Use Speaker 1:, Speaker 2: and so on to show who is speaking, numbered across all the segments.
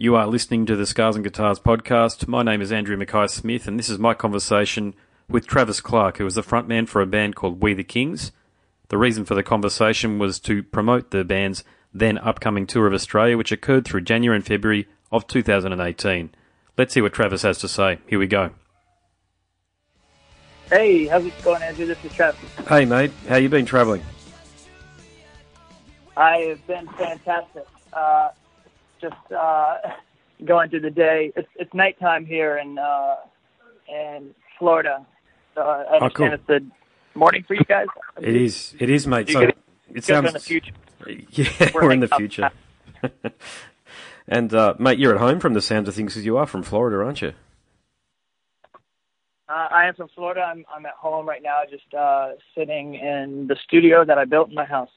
Speaker 1: You are listening to the Scars and Guitars podcast. My name is Andrew Mackay Smith, and this is my conversation with Travis Clark, who is the frontman for a band called We the Kings. The reason for the conversation was to promote the band's then upcoming tour of Australia, which occurred through January and February of 2018. Let's see what Travis has to say. Here we go.
Speaker 2: Hey, how's it going, Andrew? This is Travis.
Speaker 1: Hey, mate. How you been traveling?
Speaker 2: I have been fantastic. Uh, just uh, going through the day. It's it's nighttime here in uh, in Florida, so I understand
Speaker 1: Oh, cool.
Speaker 2: it's the morning for you guys.
Speaker 1: It is. It is, mate.
Speaker 2: You
Speaker 1: So it sounds.
Speaker 2: in the future.
Speaker 1: Yeah,
Speaker 2: We're
Speaker 1: we're in the future. and uh, mate, you're at home from the sounds of things because you are from Florida, aren't you?
Speaker 2: Uh, I am from Florida. I'm I'm at home right now, just uh, sitting in the studio that I built in my house.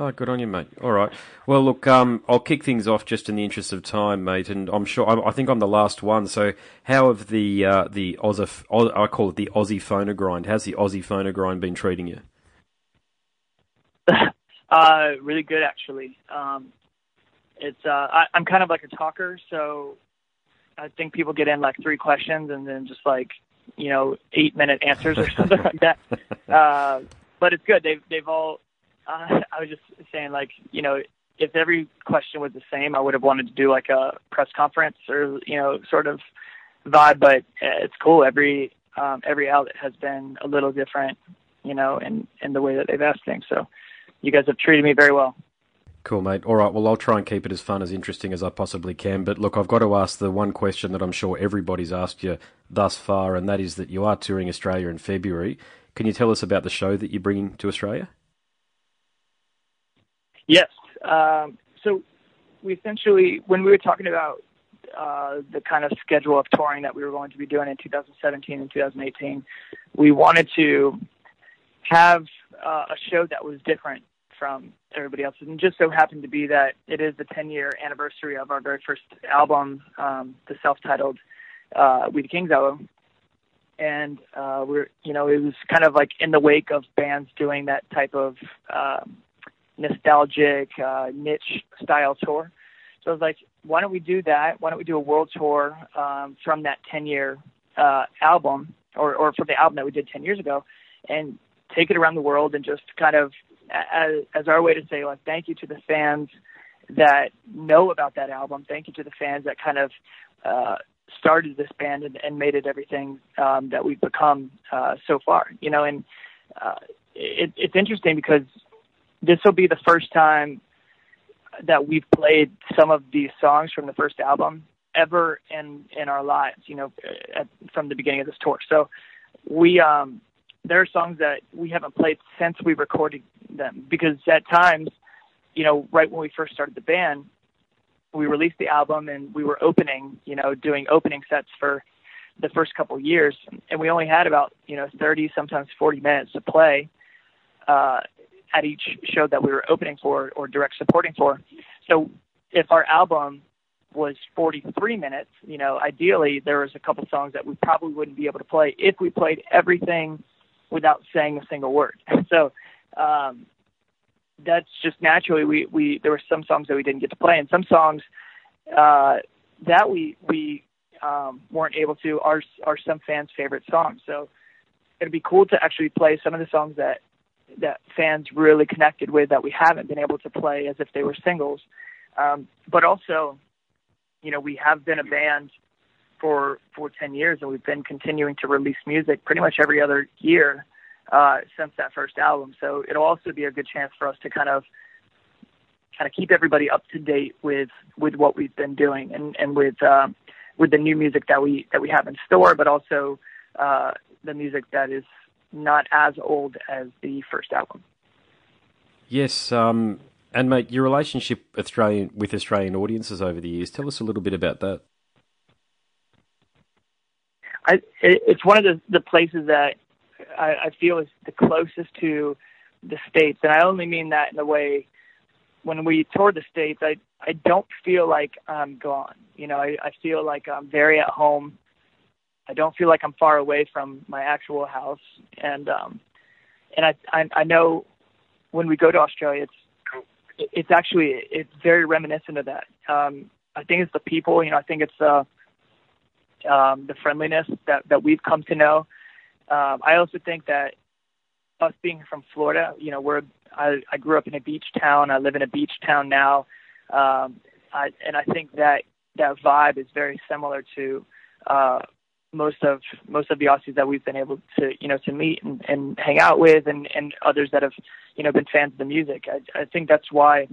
Speaker 1: Oh, good on you, mate. All right. Well, look, um, I'll kick things off just in the interest of time, mate, and I'm sure I, I think I'm the last one. So, how have the uh, the Aussie, Oz, I call it the Aussie phonogrind? How's the Aussie phonogrind been treating you?
Speaker 2: Uh, really good actually. Um, it's uh, I, I'm kind of like a talker, so I think people get in like three questions and then just like you know eight minute answers or something like that. Uh, but it's good. They've they've all. Uh, I was just saying like you know if every question was the same, I would have wanted to do like a press conference or you know sort of vibe. But uh, it's cool. Every um, every outlet has been a little different, you know, in in the way that they've asked things. So you guys have treated me very well.
Speaker 1: Cool, mate. All right. Well, I'll try and keep it as fun as interesting as I possibly can. But look, I've got to ask the one question that I'm sure everybody's asked you thus far, and that is that you are touring Australia in February. Can you tell us about the show that you're bringing to Australia?
Speaker 2: Yes. Um, so we essentially, when we were talking about uh, the kind of schedule of touring that we were going to be doing in 2017 and 2018, we wanted to have uh, a show that was different from everybody else. And just so happened to be that it is the 10 year anniversary of our very first album, um, the self titled uh, We the Kings album. And uh, we're, you know, it was kind of like in the wake of bands doing that type of um, nostalgic uh, niche style tour. So I was like, why don't we do that? Why don't we do a world tour um, from that 10 year uh, album or, or from the album that we did 10 years ago and take it around the world and just kind of as, as our way to say like thank you to the fans that know about that album. Thank you to the fans that kind of uh, started this band and, and made it everything um, that we've become uh, so far. You know, and uh, it, it's interesting because this will be the first time that we've played some of these songs from the first album ever in in our lives. You know, at, from the beginning of this tour. So we um, there are songs that we haven't played since we recorded them because at times, you know, right when we first started the band, we released the album and we were opening, you know, doing opening sets for the first couple of years, and we only had about you know 30, sometimes 40 minutes to play. Uh, at each show that we were opening for or direct supporting for. So if our album was 43 minutes, you know, ideally there was a couple songs that we probably wouldn't be able to play if we played everything without saying a single word. So um, that's just naturally we we there were some songs that we didn't get to play and some songs uh, that we we um, weren't able to are are some fans' favorite songs. So it'd be cool to actually play some of the songs that that fans really connected with that we haven't been able to play as if they were singles. Um, but also, you know, we have been a band for for 10 years and we've been continuing to release music pretty much every other year uh, since that first album. So it'll also be a good chance for us to kind of kind of keep everybody up to date with with what we've been doing and and with um, with the new music that we that we have in store, but also uh, the music that is not as old as the first album.
Speaker 1: Yes, um, and mate, your relationship Australian with Australian audiences over the years. Tell us a little bit about that.
Speaker 2: I, it, it's one of the, the places that I, I feel is the closest to the states, and I only mean that in the way when we tour the states, I I don't feel like I'm gone. You know, I, I feel like I'm very at home. I don't feel like I'm far away from my actual house, and um, and I, I I know when we go to Australia, it's it's actually it's very reminiscent of that. Um, I think it's the people. You know, I think it's uh, um, the friendliness that that we've come to know. Um, I also think that us being from Florida, you know, we're I, I grew up in a beach town. I live in a beach town now, um, I, and I think that that vibe is very similar to uh, most of most of the Aussies that we've been able to you know to meet and, and hang out with, and, and others that have you know been fans of the music. I, I think that's why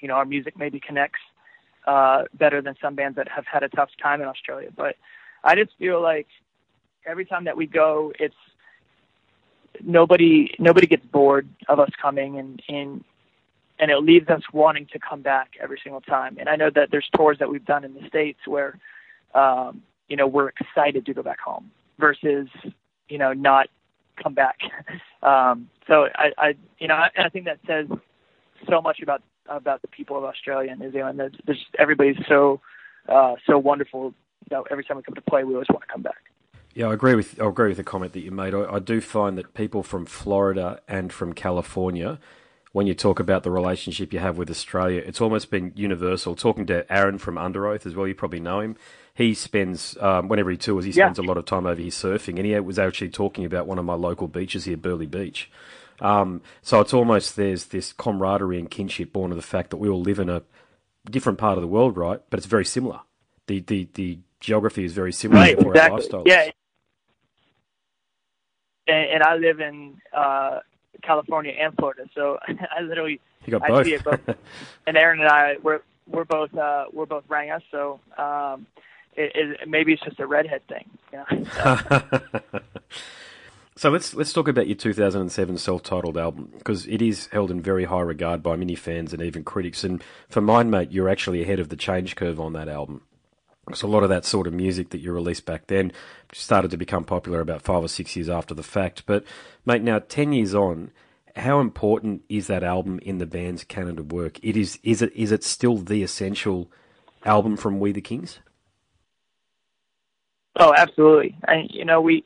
Speaker 2: you know our music maybe connects uh, better than some bands that have had a tough time in Australia. But I just feel like every time that we go, it's nobody nobody gets bored of us coming and and and it leaves us wanting to come back every single time. And I know that there's tours that we've done in the states where um, you know we're excited to go back home versus you know not come back. um, so I, I you know I, I think that says so much about about the people of Australia and New Zealand. There's, there's everybody's so uh, so wonderful. You know, every time we come to play, we always want to come back.
Speaker 1: Yeah, I agree with I agree with the comment that you made. I, I, do find that people from Florida and from California, when you talk about the relationship you have with Australia, it's almost been universal. Talking to Aaron from Underoath as well, you probably know him. He spends um, whenever he tours, he spends yeah. a lot of time over here surfing, and he was actually talking about one of my local beaches here, Burleigh Beach. Um, so it's almost there's this camaraderie and kinship born of the fact that we all live in a different part of the world, right? But it's very similar. The the the geography is very similar
Speaker 2: right,
Speaker 1: for
Speaker 2: exactly.
Speaker 1: our lifestyles.
Speaker 2: Yeah, and, and I live in uh, California and Florida, so I literally
Speaker 1: you got both.
Speaker 2: I see it both. and Aaron and I we're we're both uh, we're both Rangas, so um, it, it, maybe it's just a redhead thing. You know?
Speaker 1: so let's let's talk about your 2007 self-titled album because it is held in very high regard by many fans and even critics. And for mine, mate, you're actually ahead of the change curve on that album. So a lot of that sort of music that you released back then started to become popular about five or six years after the fact. But mate, now ten years on, how important is that album in the band's canon of work? It is. Is it? Is it still the essential album from We the Kings?
Speaker 2: Oh, absolutely. And you know, we.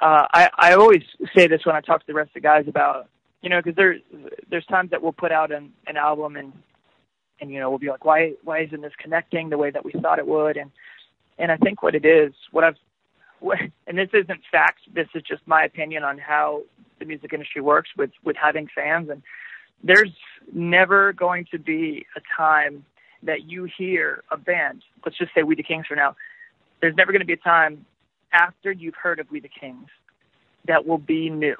Speaker 2: Uh, I I always say this when I talk to the rest of the guys about you know because there there's times that we'll put out an an album and and you know we'll be like why why isn't this connecting the way that we thought it would? And and I think what it is what I've what, and this isn't facts this is just my opinion on how the music industry works with with having fans. And there's never going to be a time that you hear a band let's just say we the kings for now there's never going to be a time after you've heard of we the kings that will be new.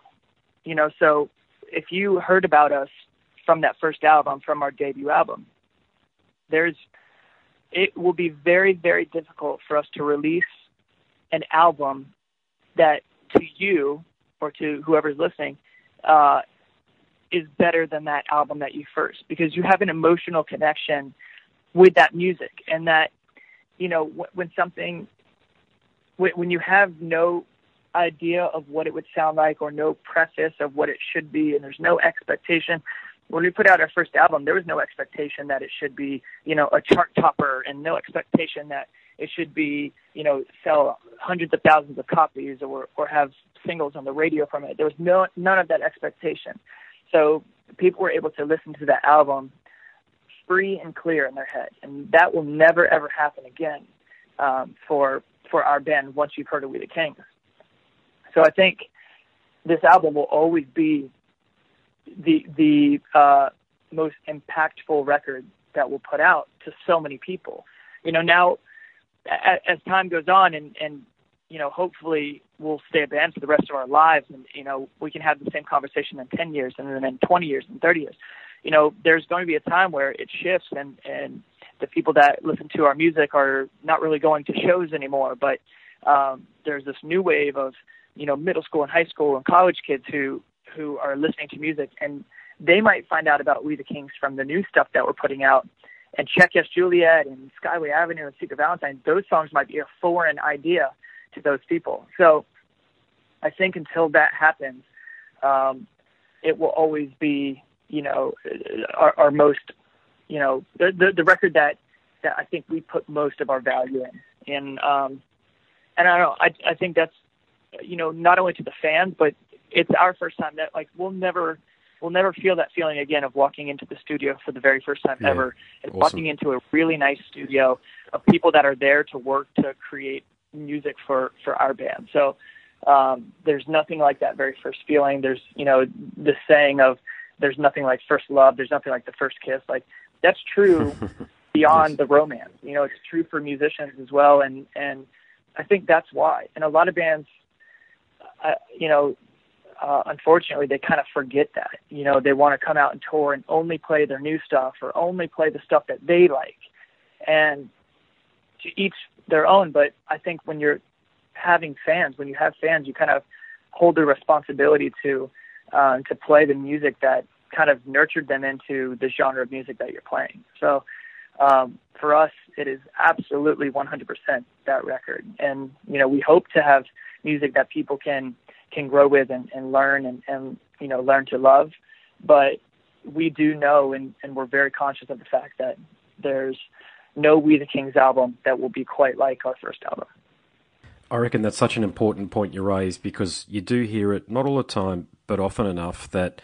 Speaker 2: You know so if you heard about us from that first album from our debut album there's it will be very very difficult for us to release an album that to you or to whoever's listening uh, is better than that album that you first because you have an emotional connection with that music and that you know when something when you have no idea of what it would sound like or no preface of what it should be and there's no expectation when we put out our first album, there was no expectation that it should be, you know, a chart topper and no expectation that it should be, you know, sell hundreds of thousands of copies or, or have singles on the radio from it. There was no, none of that expectation. So people were able to listen to that album free and clear in their head. And that will never, ever happen again um, for, for our band once you've heard of We the Kings. So I think this album will always be the the uh, most impactful record that we'll put out to so many people. You know, now as, as time goes on, and and you know, hopefully we'll stay a band for the rest of our lives, and you know, we can have the same conversation in ten years, and then in twenty years, and thirty years. You know, there's going to be a time where it shifts, and and the people that listen to our music are not really going to shows anymore, but um, there's this new wave of you know middle school and high school and college kids who who are listening to music and they might find out about We the Kings from the new stuff that we're putting out. And Check Yes Juliet and Skyway Avenue and Secret Valentine, those songs might be a foreign idea to those people. So I think until that happens, um, it will always be, you know, our, our most, you know, the, the, the record that, that I think we put most of our value in. And, um, and I don't know, I, I think that's, you know, not only to the fans, but it's our first time that like we'll never we'll never feel that feeling again of walking into the studio for the very first time
Speaker 1: Yeah.
Speaker 2: ever and
Speaker 1: Awesome.
Speaker 2: walking into a really nice studio of people that are there to work to create music for for our band. So um, there's nothing like that very first feeling. There's you know the saying of there's nothing like first love. There's nothing like the first kiss. Like that's true beyond
Speaker 1: Yes.
Speaker 2: the romance. You know, it's true for musicians as well, and and I think that's why. And a lot of bands, uh, you know, uh, unfortunately, they kind of forget that. You know, they want to come out and tour and only play their new stuff or only play the stuff that they like, and to each their own. But I think when you're having fans, when you have fans, you kind of hold the responsibility to uh, to play the music that kind of nurtured them into the genre of music that you're playing. So um, for us, it is absolutely 100% that record, and you know we hope to have music that people can can grow with and, and learn and, and you know learn to love. But we do know, and, and we're very conscious of the fact that there's no We the Kings album that will be quite like our first album.
Speaker 1: I reckon that's such an important point you raise because you do hear it not all the time, but often enough that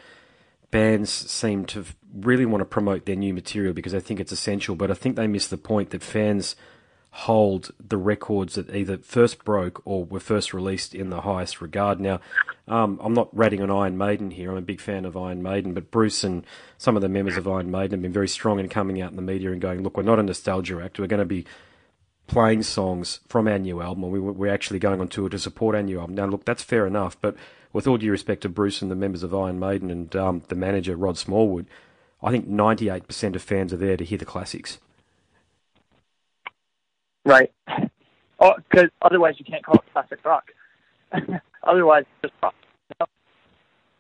Speaker 1: bands seem to really want to promote their new material because they think it's essential. But I think they miss the point that fans hold the records that either first broke or were first released in the highest regard. Now, um, I'm not ratting on Iron Maiden here. I'm a big fan of Iron Maiden, but Bruce and some of the members of Iron Maiden have been very strong in coming out in the media and going, look, we're not a nostalgia act. We're going to be playing songs from our new album, or we, we're actually going on tour to support our new album. Now, look, that's fair enough, but with all due respect to Bruce and the members of Iron Maiden and um, the manager, Rod Smallwood, I think 98% of fans are there to hear the classics.
Speaker 2: Right. Oh, because otherwise you can't call it classic rock. otherwise, it's just rock.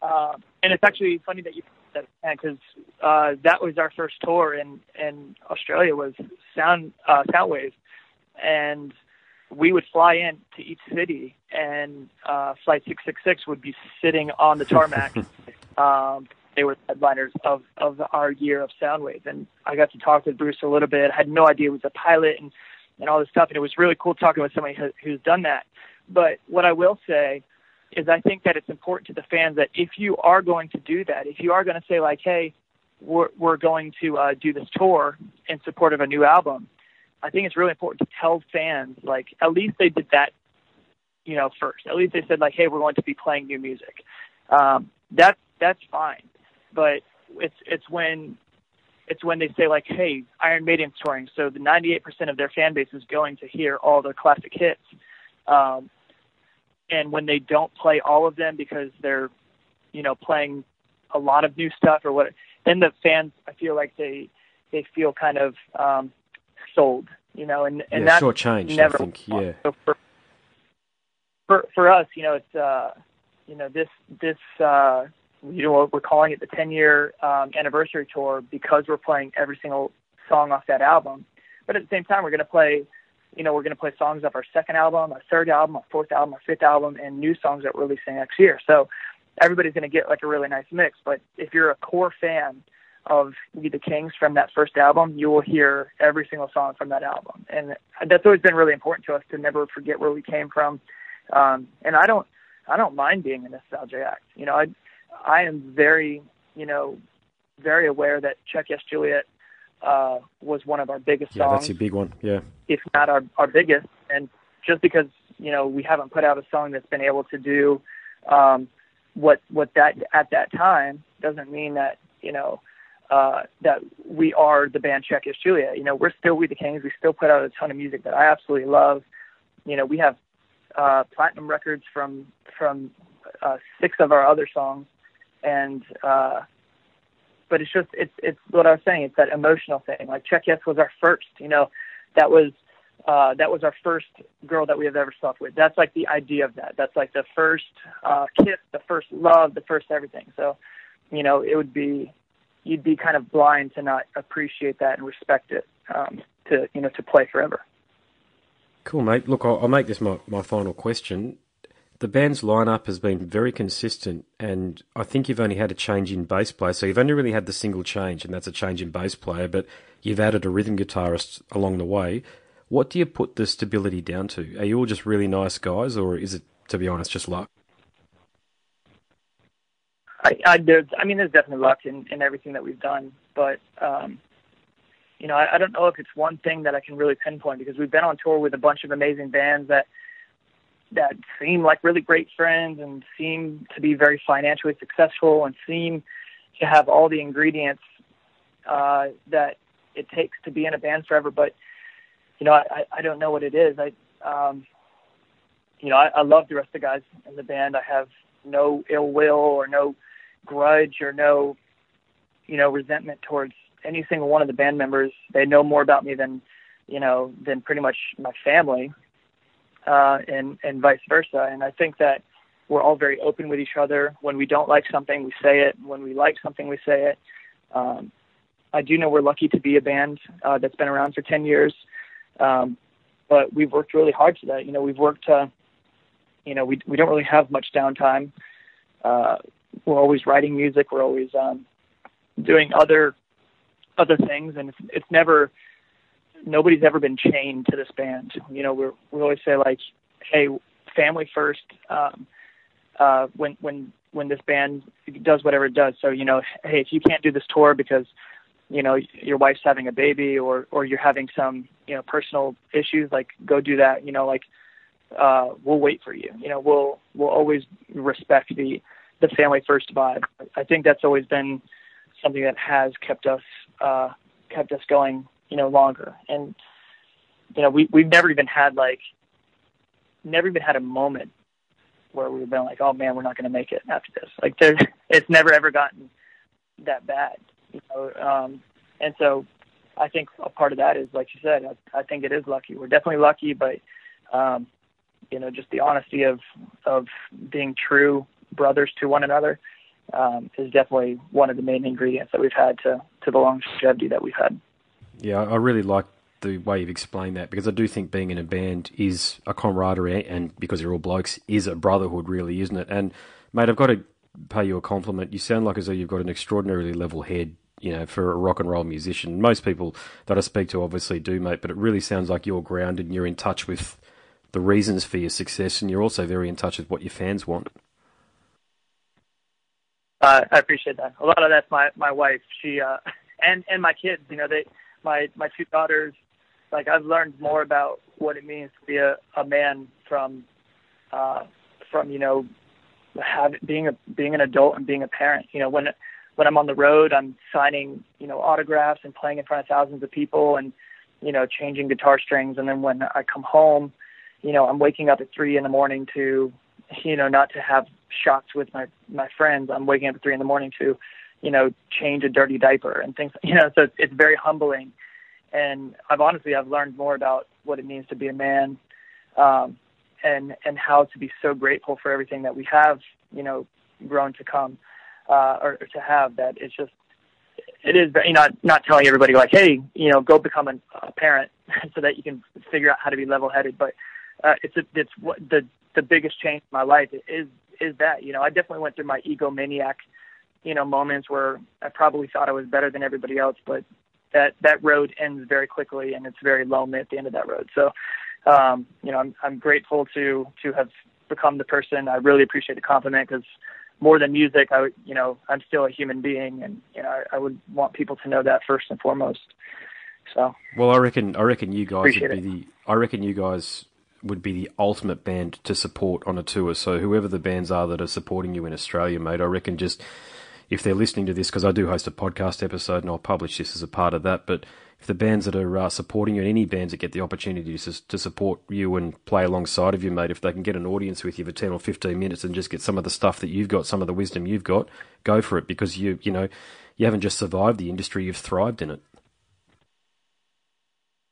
Speaker 2: Uh, and it's actually funny that you said that because uh, that was our first tour in in Australia was Sound uh, Soundwave, and we would fly in to each city, and uh, Flight Six Six Six would be sitting on the tarmac. um, they were headliners of of our year of Soundwave, and I got to talk with Bruce a little bit. I had no idea he was a pilot and and all this stuff, and it was really cool talking with somebody who, who's done that. But what I will say is, I think that it's important to the fans that if you are going to do that, if you are going to say like, hey, we're we're going to uh, do this tour in support of a new album, I think it's really important to tell fans like at least they did that, you know, first. At least they said like, hey, we're going to be playing new music. Um, that that's fine, but it's it's when it's when they say like, hey, Iron Maiden's touring, so the 98% of their fan base is going to hear all their classic hits. Um, and when they don't play all of them because they're, you know, playing a lot of new stuff or what, then the fans, I feel like they they feel kind of um, sold, you know, and and
Speaker 1: yeah,
Speaker 2: that's
Speaker 1: shortchanged,
Speaker 2: never
Speaker 1: I think. Yeah.
Speaker 2: so for, for for us, you know, it's uh, you know this this uh, you know we're calling it the 10 year um, anniversary tour because we're playing every single song off that album. But at the same time, we're going to play, you know, we're going to play songs off our second album, our third album, our fourth album, our fifth album, and new songs that we're releasing next year. So everybody's going to get like a really nice mix. But if you're a core fan of We the Kings from that first album, you will hear every single song from that album, and that's always been really important to us to never forget where we came from. Um, and I don't, I don't mind being a nostalgia act. You know, I, I am very, you know, very aware that Check Yes Juliet uh, was one of our biggest
Speaker 1: Yeah,
Speaker 2: songs
Speaker 1: that's your big one. Yeah.
Speaker 2: if not our, our biggest. And just because you know we haven't put out a song that's been able to do um, what what that at that time doesn't mean that you know uh, that we are the band Check Yes Juliet. You know, we're still We the Kings. We still put out a ton of music that I absolutely love. You know, we have uh, platinum records from from uh, six of our other songs, and uh, but it's just it's it's what I was saying. It's that emotional thing. Like Check Yes was our first. You know, that was uh, that was our first girl that we have ever slept with. That's like the idea of that. That's like the first uh, kiss, the first love, the first everything. So, you know, it would be you'd be kind of blind to not appreciate that and respect it um, to you know to play forever.
Speaker 1: Cool, mate. Look, I'll, I'll make this my, my final question. The band's lineup has been very consistent, and I think you've only had a change in bass player. So you've only really had the single change, and that's a change in bass player, but you've added a rhythm guitarist along the way. What do you put the stability down to? Are you all just really nice guys, or is it, to be honest, just luck?
Speaker 2: I, I there's I mean there's definitely luck in, in everything that we've done, but um, you know I, I don't know if it's one thing that I can really pinpoint because we've been on tour with a bunch of amazing bands that that seem like really great friends and seem to be very financially successful and seem to have all the ingredients uh, that it takes to be in a band forever. But you know, I, I don't know what it is. I, um, you know, I, I love the rest of the guys in the band. I have no ill will or no grudge or no, you know, resentment towards any single one of the band members. They know more about me than, you know, than pretty much my family, uh, and and vice versa. And I think that we're all very open with each other. When we don't like something, we say it. When we like something, we say it. Um, I do know we're lucky to be a band uh, that's been around for 10 years, um, but we've worked really hard for that. You know, we've worked. Uh, you know, we we don't really have much downtime. Uh, we're always writing music. We're always um, doing other other things, and it's, it's never nobody's ever been chained to this band. You know, we we always say like, hey, family first. Um, uh, when when when this band does whatever it does. So you know, hey, if you can't do this tour because you know your wife's having a baby or or you're having some you know personal issues like go do that you know like uh we'll wait for you you know we'll we'll always respect the the family first vibe i think that's always been something that has kept us uh kept us going you know longer and you know we we've never even had like never even had a moment where we've been like oh man we're not going to make it after this like there's it's never ever gotten that bad you know, um, and so I think a part of that is, like you said, I, I think it is lucky. We're definitely lucky, but um, you know, just the honesty of of being true brothers to one another um, is definitely one of the main ingredients that we've had to to the longevity that we've had.
Speaker 1: Yeah, I really like the way you've explained that because I do think being in a band is a camaraderie, and because you're all blokes, is a brotherhood, really, isn't it? And mate, I've got to pay you a compliment. You sound like as though you've got an extraordinarily level head you know, for a rock and roll musician. Most people that I speak to obviously do, mate, but it really sounds like you're grounded and you're in touch with the reasons for your success, and you're also very in touch with what your fans want.
Speaker 2: Uh, I appreciate that. A lot of that's my my wife. She uh, and and my kids. You know, they my my two daughters. Like I've learned more about what it means to be a, a man from uh, from you know having being a being an adult and being a parent. You know, when when I'm on the road, I'm signing, you know, autographs and playing in front of thousands of people and, you know, changing guitar strings. And then when I come home, you know, I'm waking up at three in the morning to, you know, not to have shots with my, my friends. I'm waking up at three in the morning to, you know, change a dirty diaper and things, you know, so it's, it's very humbling. And I've honestly, I've learned more about what it means to be a man, um, and, and how to be so grateful for everything that we have, you know, grown to come uh, or, or to have that it's just it is you know not telling everybody like hey you know go become a, a parent so that you can figure out how to be level headed but uh, it's a, it's what the the biggest change in my life is is that you know I definitely went through my egomaniac you know moments where I probably thought I was better than everybody else but that that road ends very quickly and it's very lonely at the end of that road so um you know I'm I'm grateful to to have become the person I really appreciate the compliment because more than music, I would, you know, I'm still a human being, and you know, I, I would want people to know that first and foremost. So.
Speaker 1: Well, I reckon, I reckon you guys would be it. the, I reckon you guys would be the ultimate band to support on a tour. So whoever the bands are that are supporting you in Australia, mate, I reckon just if they're listening to this, because I do host a podcast episode and I'll publish this as a part of that, but if the bands that are uh, supporting you, and any bands that get the opportunity to, to support you and play alongside of you, mate, if they can get an audience with you for 10 or 15 minutes and just get some of the stuff that you've got, some of the wisdom you've got, go for it because you, you know, you haven't just survived the industry, you've thrived in it.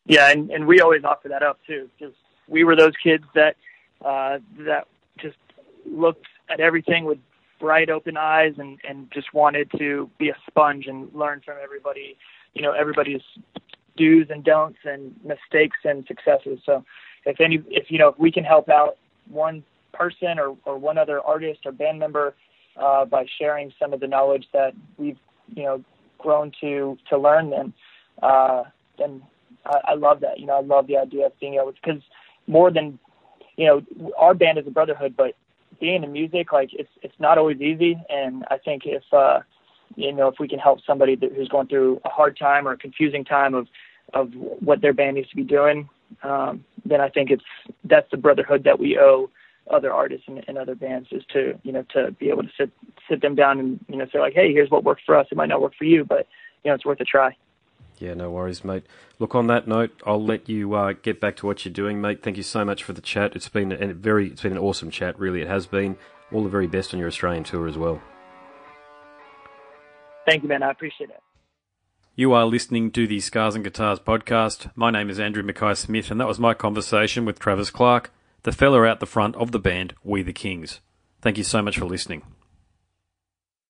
Speaker 2: Yeah, and, and we always offer that up too, because we were those kids that uh, that just looked at everything with bright open eyes and and just wanted to be a sponge and learn from everybody you know everybody's do's and don'ts and mistakes and successes. So if any, if you know, if we can help out one person or, or one other artist or band member uh, by sharing some of the knowledge that we've you know grown to to learn, then uh, then I, I love that. You know, I love the idea of being able because more than you know, our band is a brotherhood, but being in music, like it's it's not always easy, and I think if uh, you know if we can help somebody that, who's going through a hard time or a confusing time of of what their band needs to be doing, um, then I think it's that's the brotherhood that we owe other artists and, and other bands is to you know to be able to sit sit them down and you know say like hey here's what worked for us it might not work for you but you know it's worth a try.
Speaker 1: Yeah, no worries, mate. Look, on that note, I'll let you uh, get back to what you're doing, mate. Thank you so much for the chat. It's been a very, it's been an awesome chat. Really, it has been. All the very best on your Australian tour as well.
Speaker 2: Thank you, man. I appreciate it.
Speaker 1: You are listening to the Scars and Guitars podcast. My name is Andrew Mackay Smith, and that was my conversation with Travis Clark, the fella out the front of the band We the Kings. Thank you so much for listening.